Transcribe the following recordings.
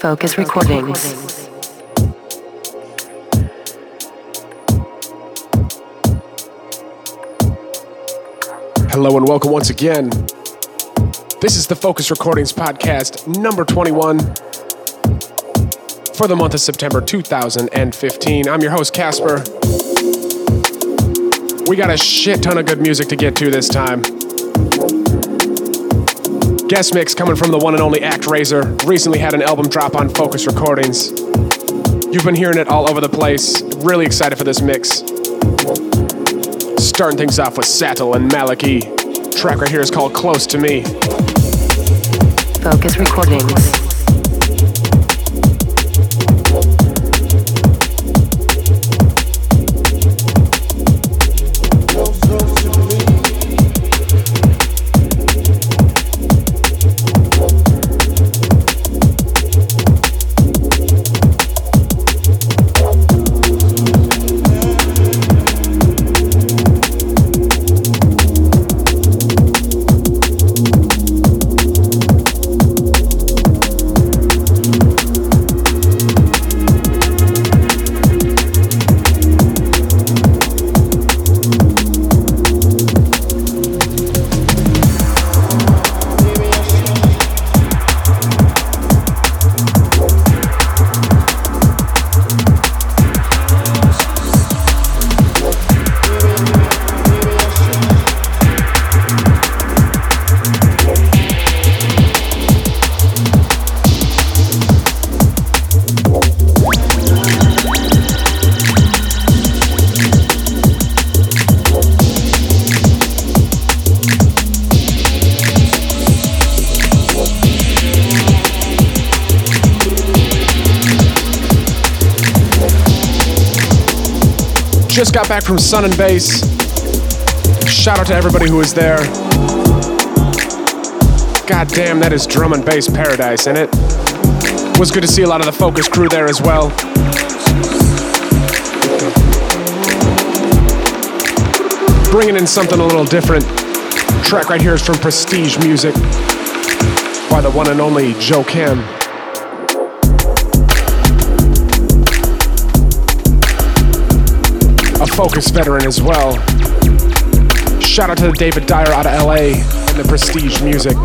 Fokuz Recordings. Hello and welcome once again. This is the Fokuz Recordings Podcast, number 21 for the month of September 2015. I'm your host, Casper. We got a shit ton of good music to get to this time. Guest mix coming from the one and only Actraiser. Recently had an album drop on Fokuz Recordings. You've been hearing it all over the place. Really excited for this mix. Starting things off with Satl and Maliki. Track right here is called Close to Me. Fokuz Recordings. Just got back from Sun and Bass. Shout out to everybody who was there. God damn, that is drum and bass paradise, isn't it? Was good to see a lot of the Fokuz crew there as well. Bringing in something a little different. Track right here is from Prestige Music by the one and only Joe Kim. Fokuz veteran as well. Shout out to David Dyer out of LA and the Prestige Music.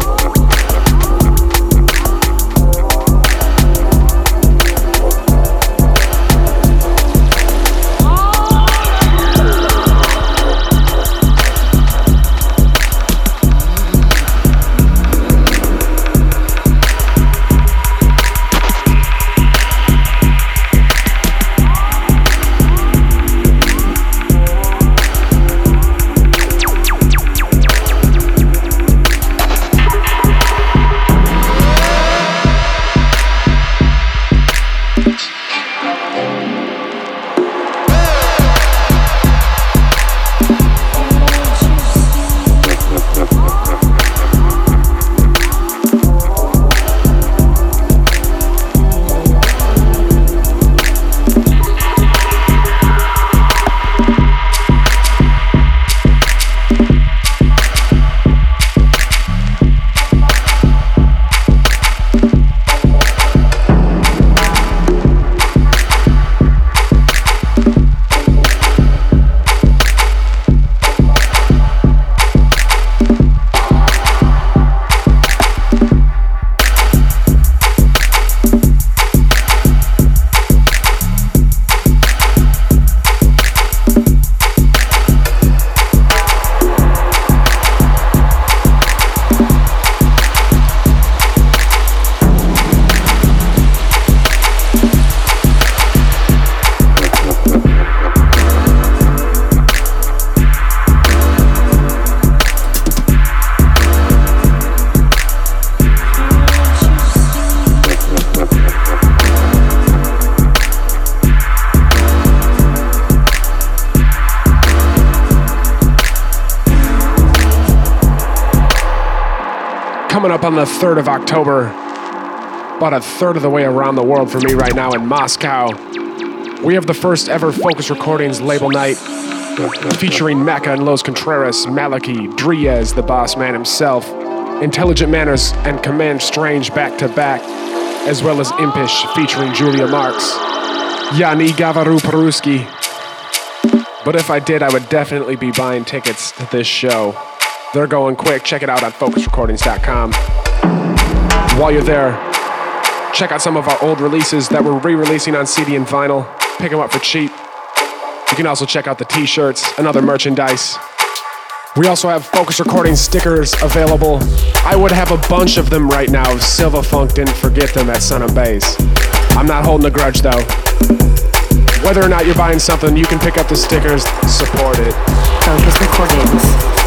Coming up on the 3rd of October, about a third of the way around the world for me right now in Moscow. We have the first ever Fokuz Recordings label night uh, uh, featuring Macca and Loz Contreras, Maliki, Driez, the boss man himself, Intelligent Manners, and Command Strange back to back. as well as Impish featuring Julia Marks. Yani Gavaru Peruski. But if I did, I would definitely be buying tickets to this show. They're going quick. Check it out on fokuzrecordings.com. While you're there, check out some of our old releases that we're re releasing on CD and vinyl. Pick them up for cheap. You can also check out the t shirts and other merchandise. We also have Fokuz Recording stickers available. I would have a bunch of them right now if Silva Funk didn't forget them at Sun and Bass. I'm not holding a grudge though. Whether or not you're buying something, you can pick up the stickers, support it. Fokuz Recordings.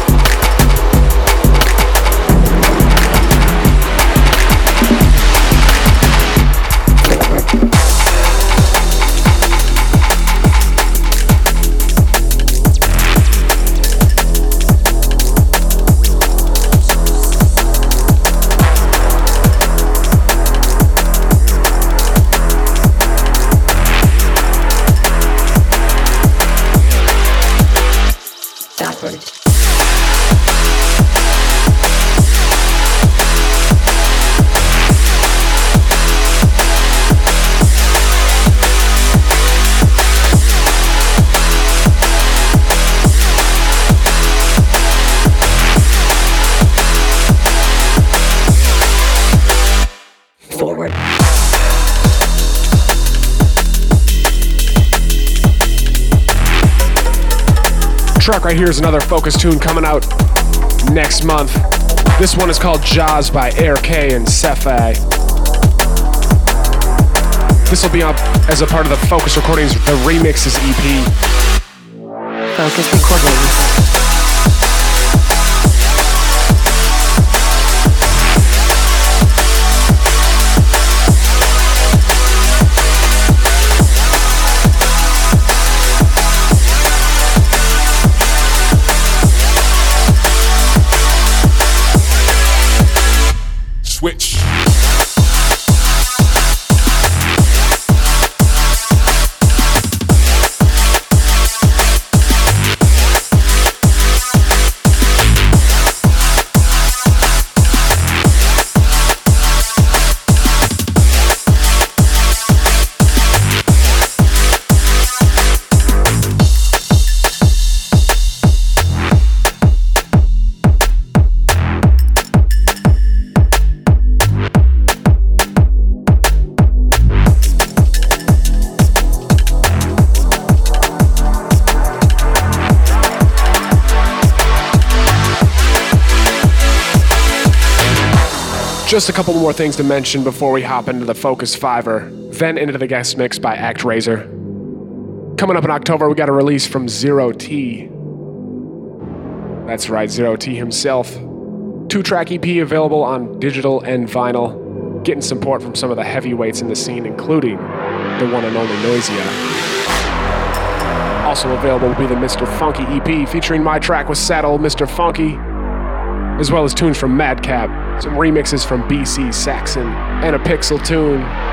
Track right here is another Fokuz tune coming out next month. This one is called Jaws by Air K and Cephai. This will be up as a part of the Fokuz Recordings, the Remixes EP. Fokuz Recordings. Just a couple more things to mention before we hop into the Fokuz Fiver, then into the guest mix by Actraiser. Coming up in October, we got a release from Zero T. That's right, Zero T himself. Two track EP available on digital and vinyl, getting support from some of the heavyweights in the scene, including the one and only Noisia. Also available will be the Mr. Funky EP featuring my track with Satl, Mr. Funky, as well as tunes from Madcap, some remixes from BC Saxon, and a pixel tune.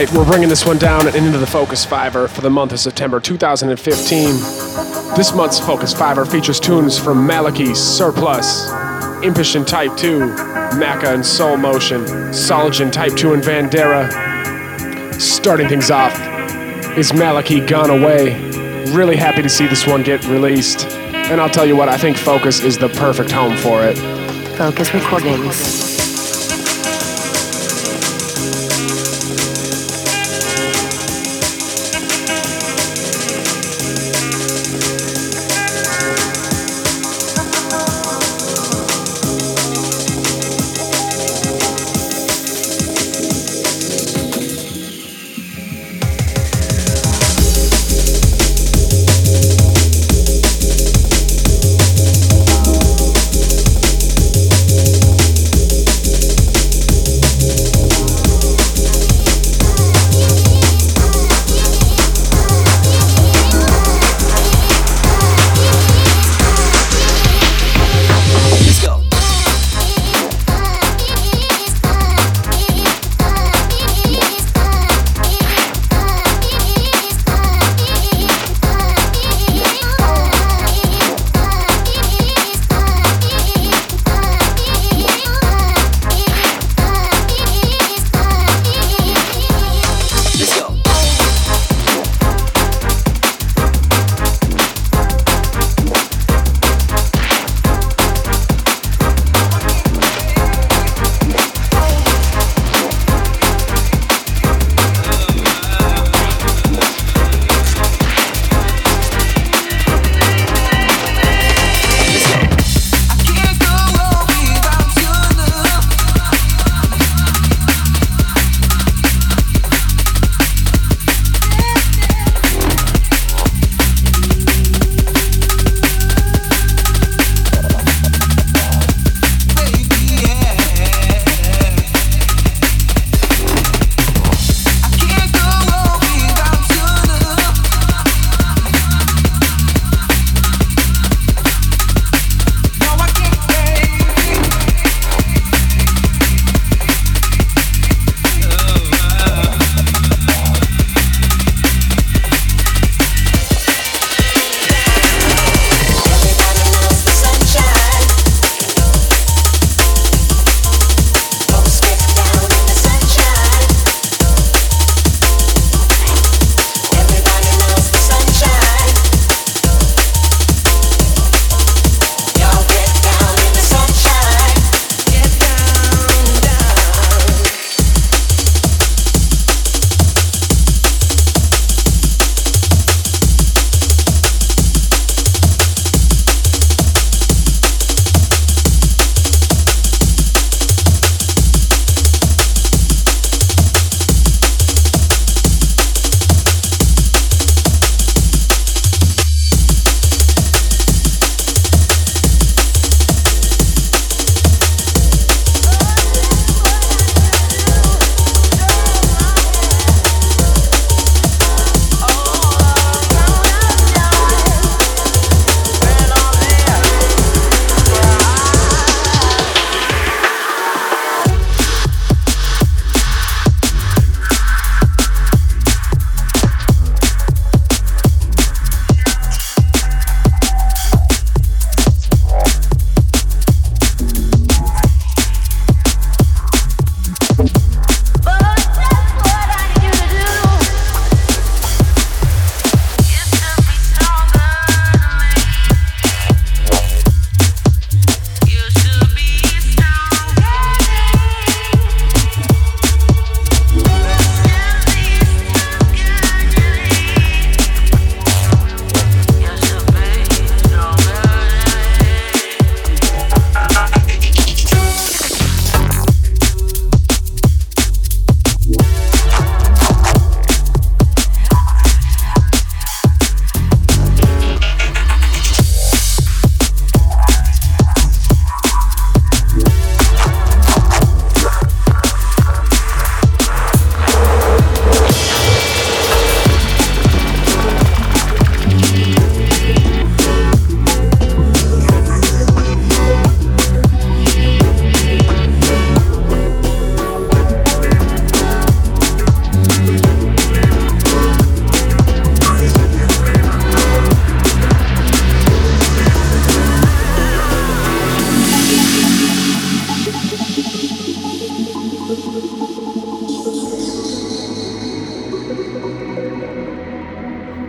Right, we're bringing this one down and into the Fokuz Fiver for the month of September 2015. This month's Fokuz Fiver features tunes from Maliki, Surplus, Impish and Type 2, Macca and Soul Motion, Sologen Type 2 and Vandera. Starting things off is Maliki Gone Away. Really happy to see this one get released. And I'll tell you what, I think Fokuz is the perfect home for it. Fokuz Recordings.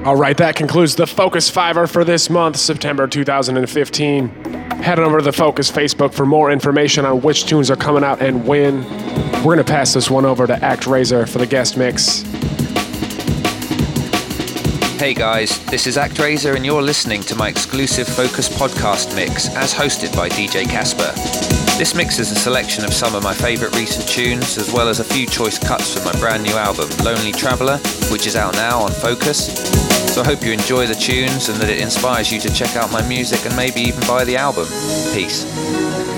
All right, that concludes the Fokuz Fiver for this month, September 2015. Head over to the Fokuz Facebook for more information on which tunes are coming out and when. We're going to pass this one over to Actraiser for the guest mix. Hey guys, this is Actraiser, and you're listening to my exclusive Fokuz podcast mix as hosted by DJ Casper. This mix is a selection of some of my favourite recent tunes, as well as a few choice cuts from my brand new album, Lonely Traveller, which is out now on Fokuz. So I hope you enjoy the tunes and that it inspires you to check out my music and maybe even buy the album. Peace.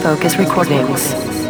Fokuz Recordings.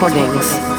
Recordings.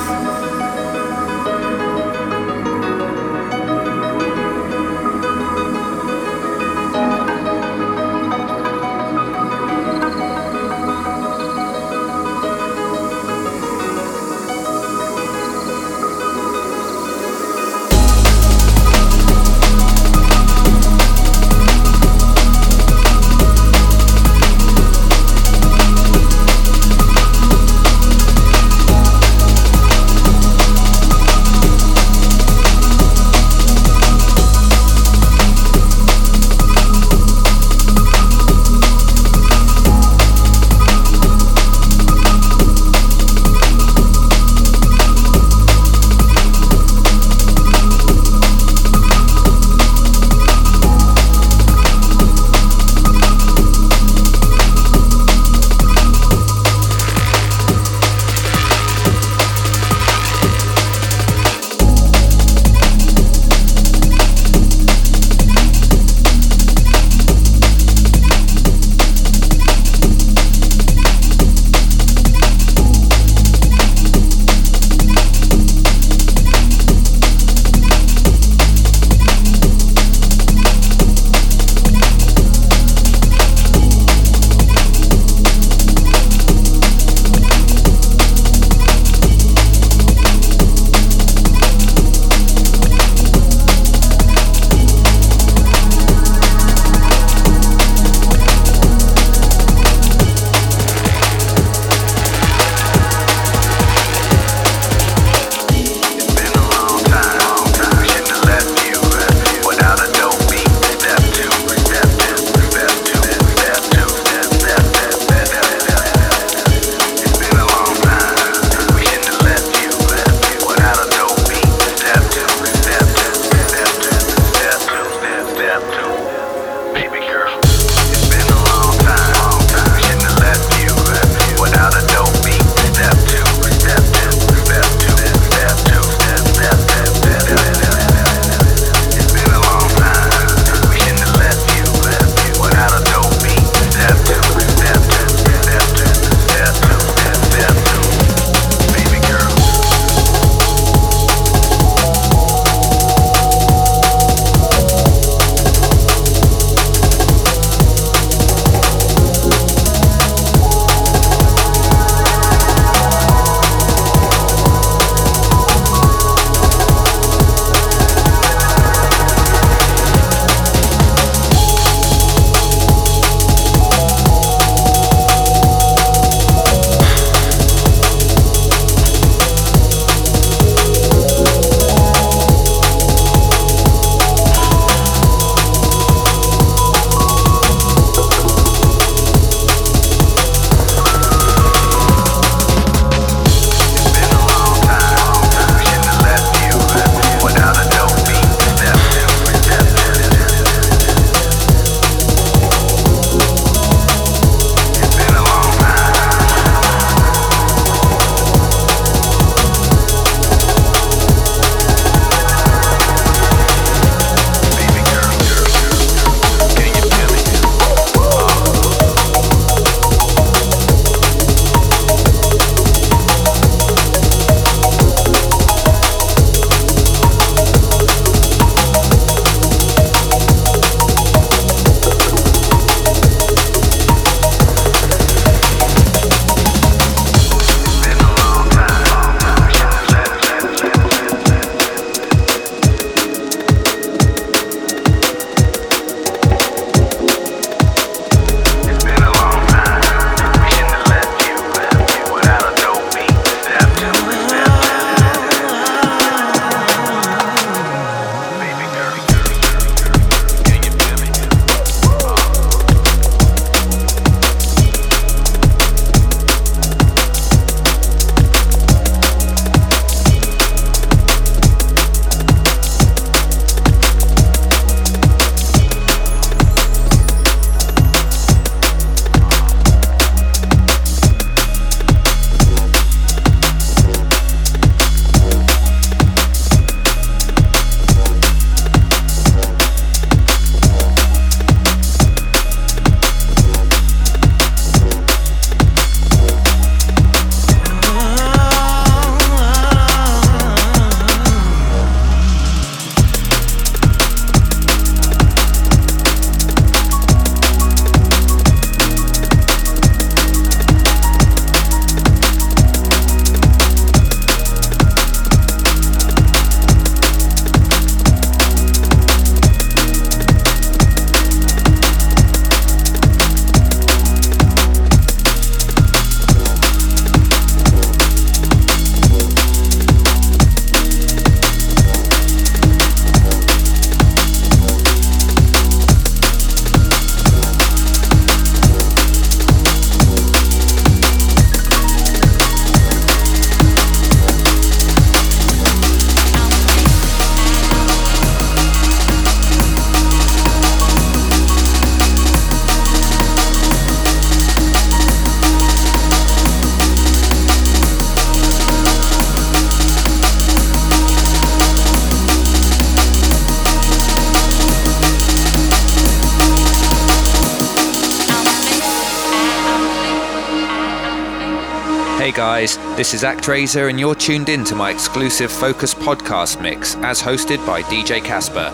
This is Actraiser, and you're tuned in to my exclusive Fokuz podcast mix as hosted by DJ Casper.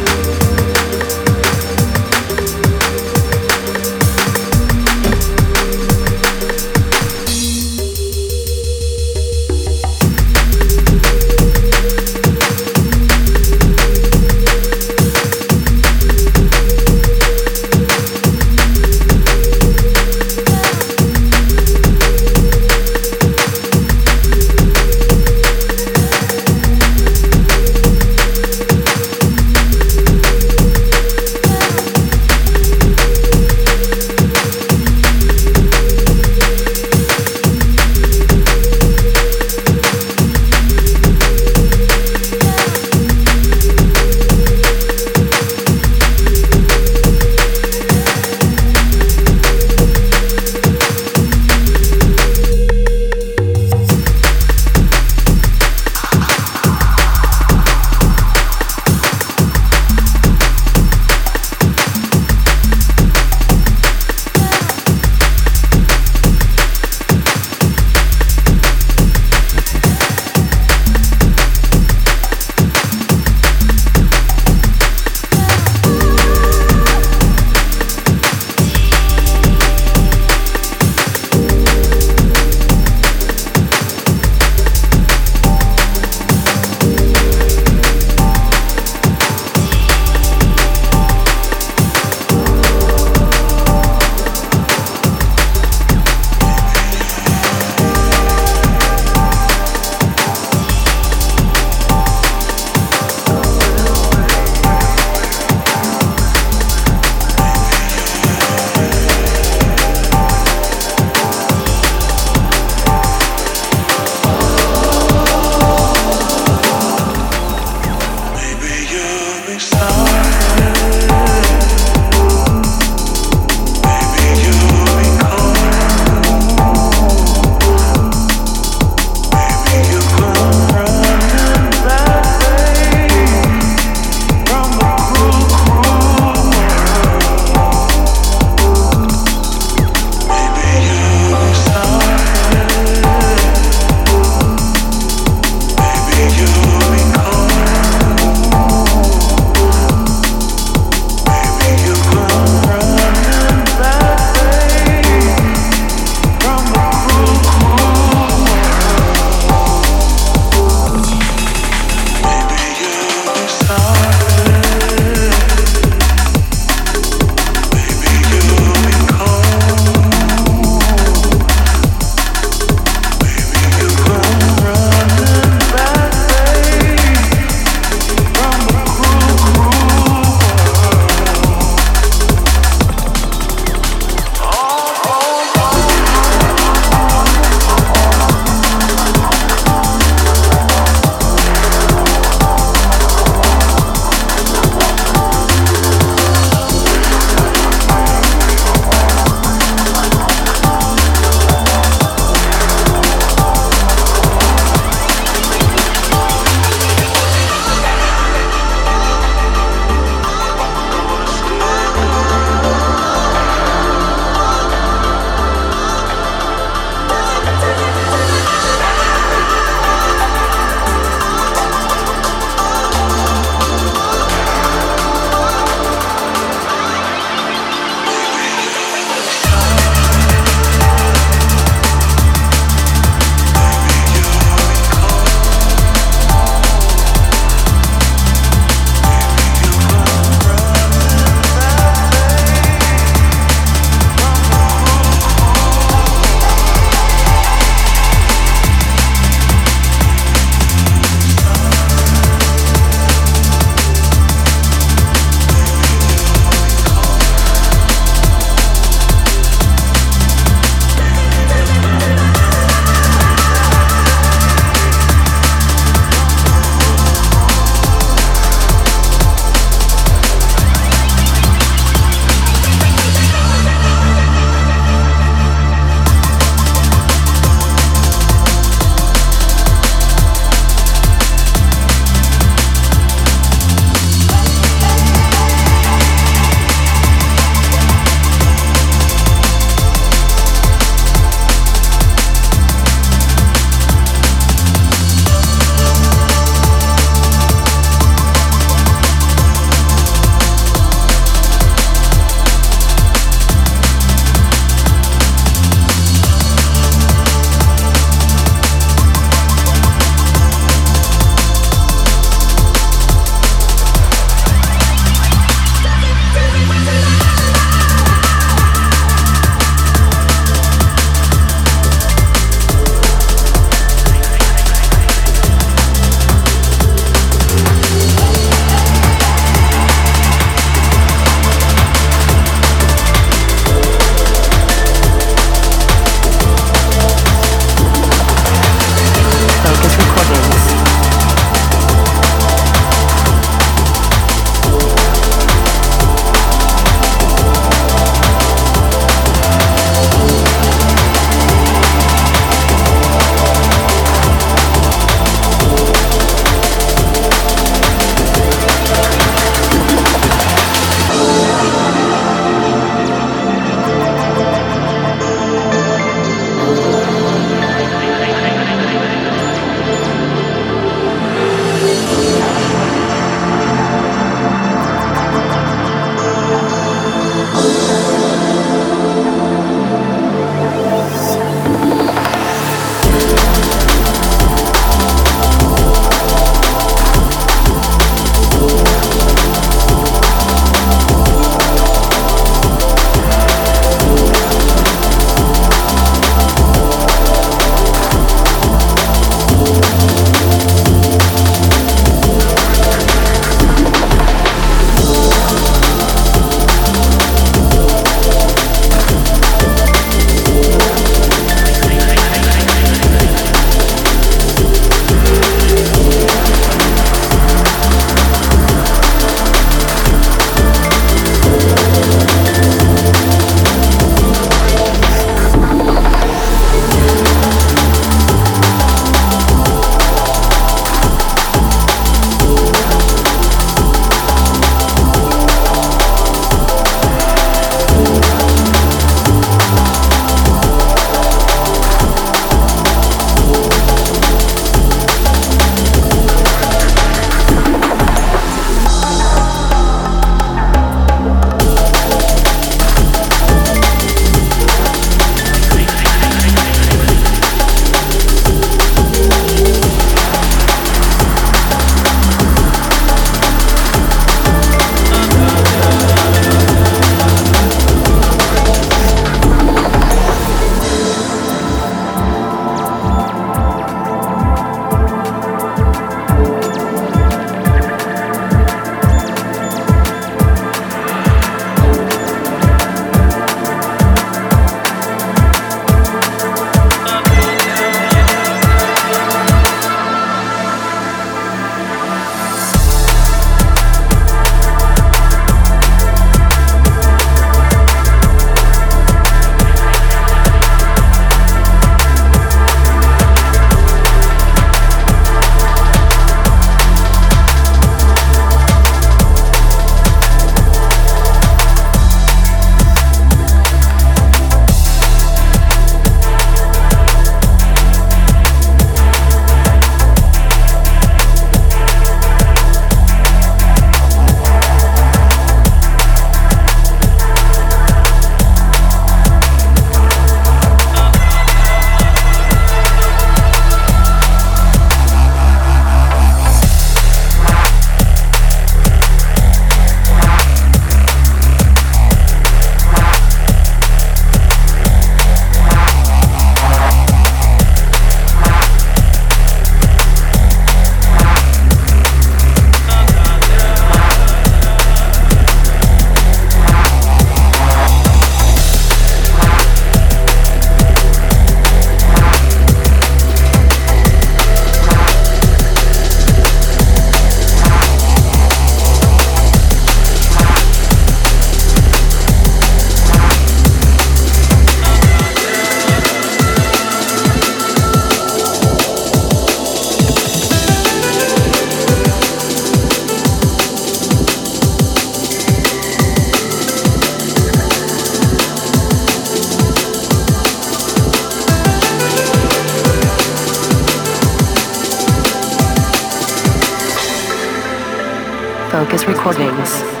Recordings.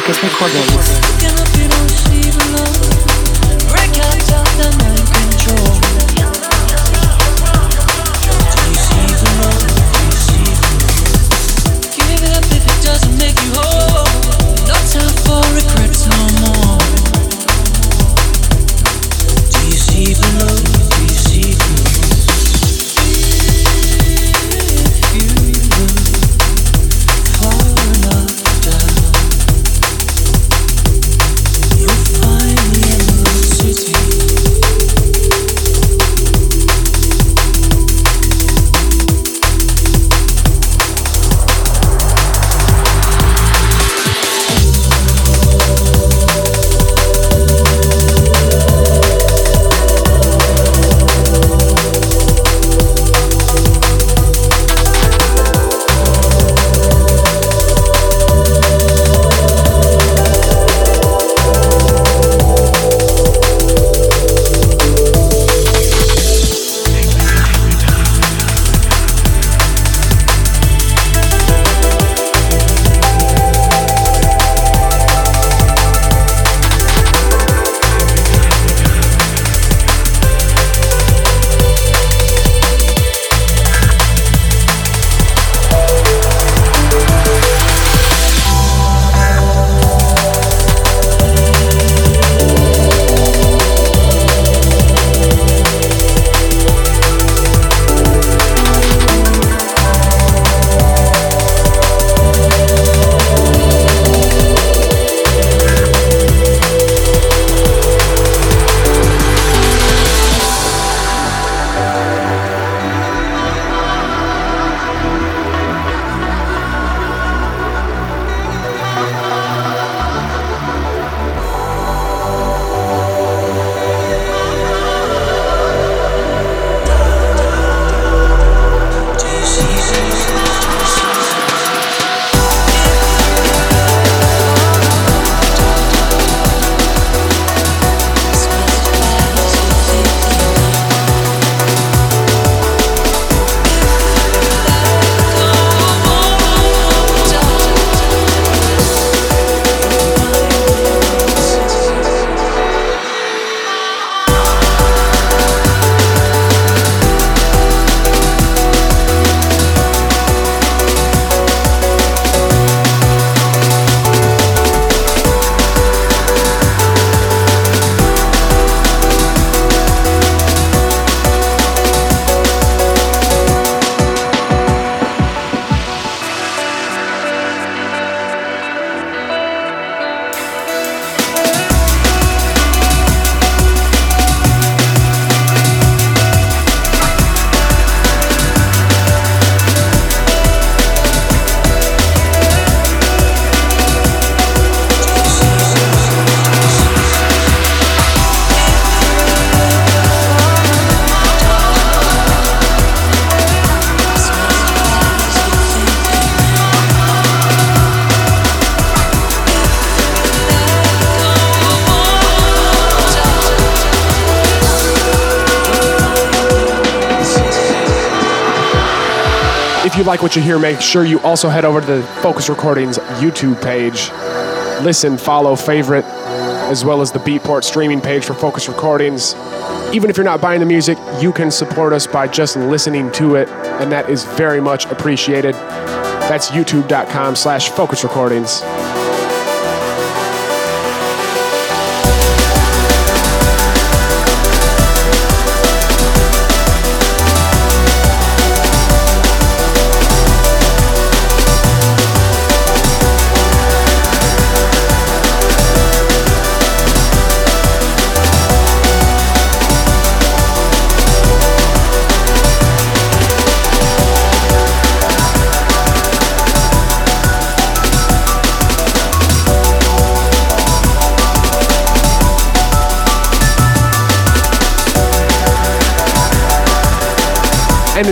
Focus Recordings. Like what you hear, make sure you also head over to the Fokuz Recordings YouTube page. Listen, follow, favorite, as well as the Beatport streaming page for Fokuz Recordings. Even if you're not buying the music, you can support us by just listening to it, and that is very much appreciated. That's youtube.com slash fokuz recordings.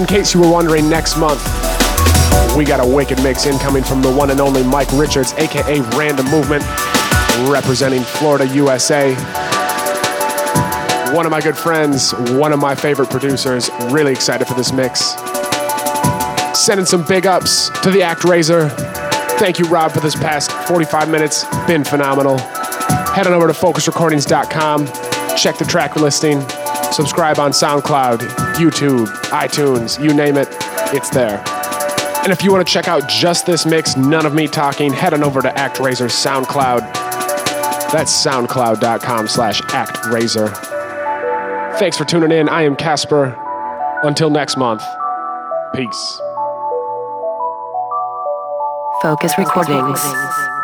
Case you were wondering, next month we got a wicked mix incoming from the one and only Mike Richards, aka Random Movement, representing Florida, USA. One of my good friends, one of my favorite producers. Really excited for this mix. Sending some big ups to the ActRaiser. Thank you, Rob, for this past 45 minutes. Been phenomenal. Head on over to fokuzrecordings.com. Check the track listing. Subscribe on SoundCloud, YouTube, iTunes, you name it, it's there. And if you want to check out just this mix, none of me talking, head on over to ActRaiser's SoundCloud. That's soundcloud.com slash ActRaiser. Thanks for tuning in. I am Casper. Until next month, peace. Fokuz Recordings.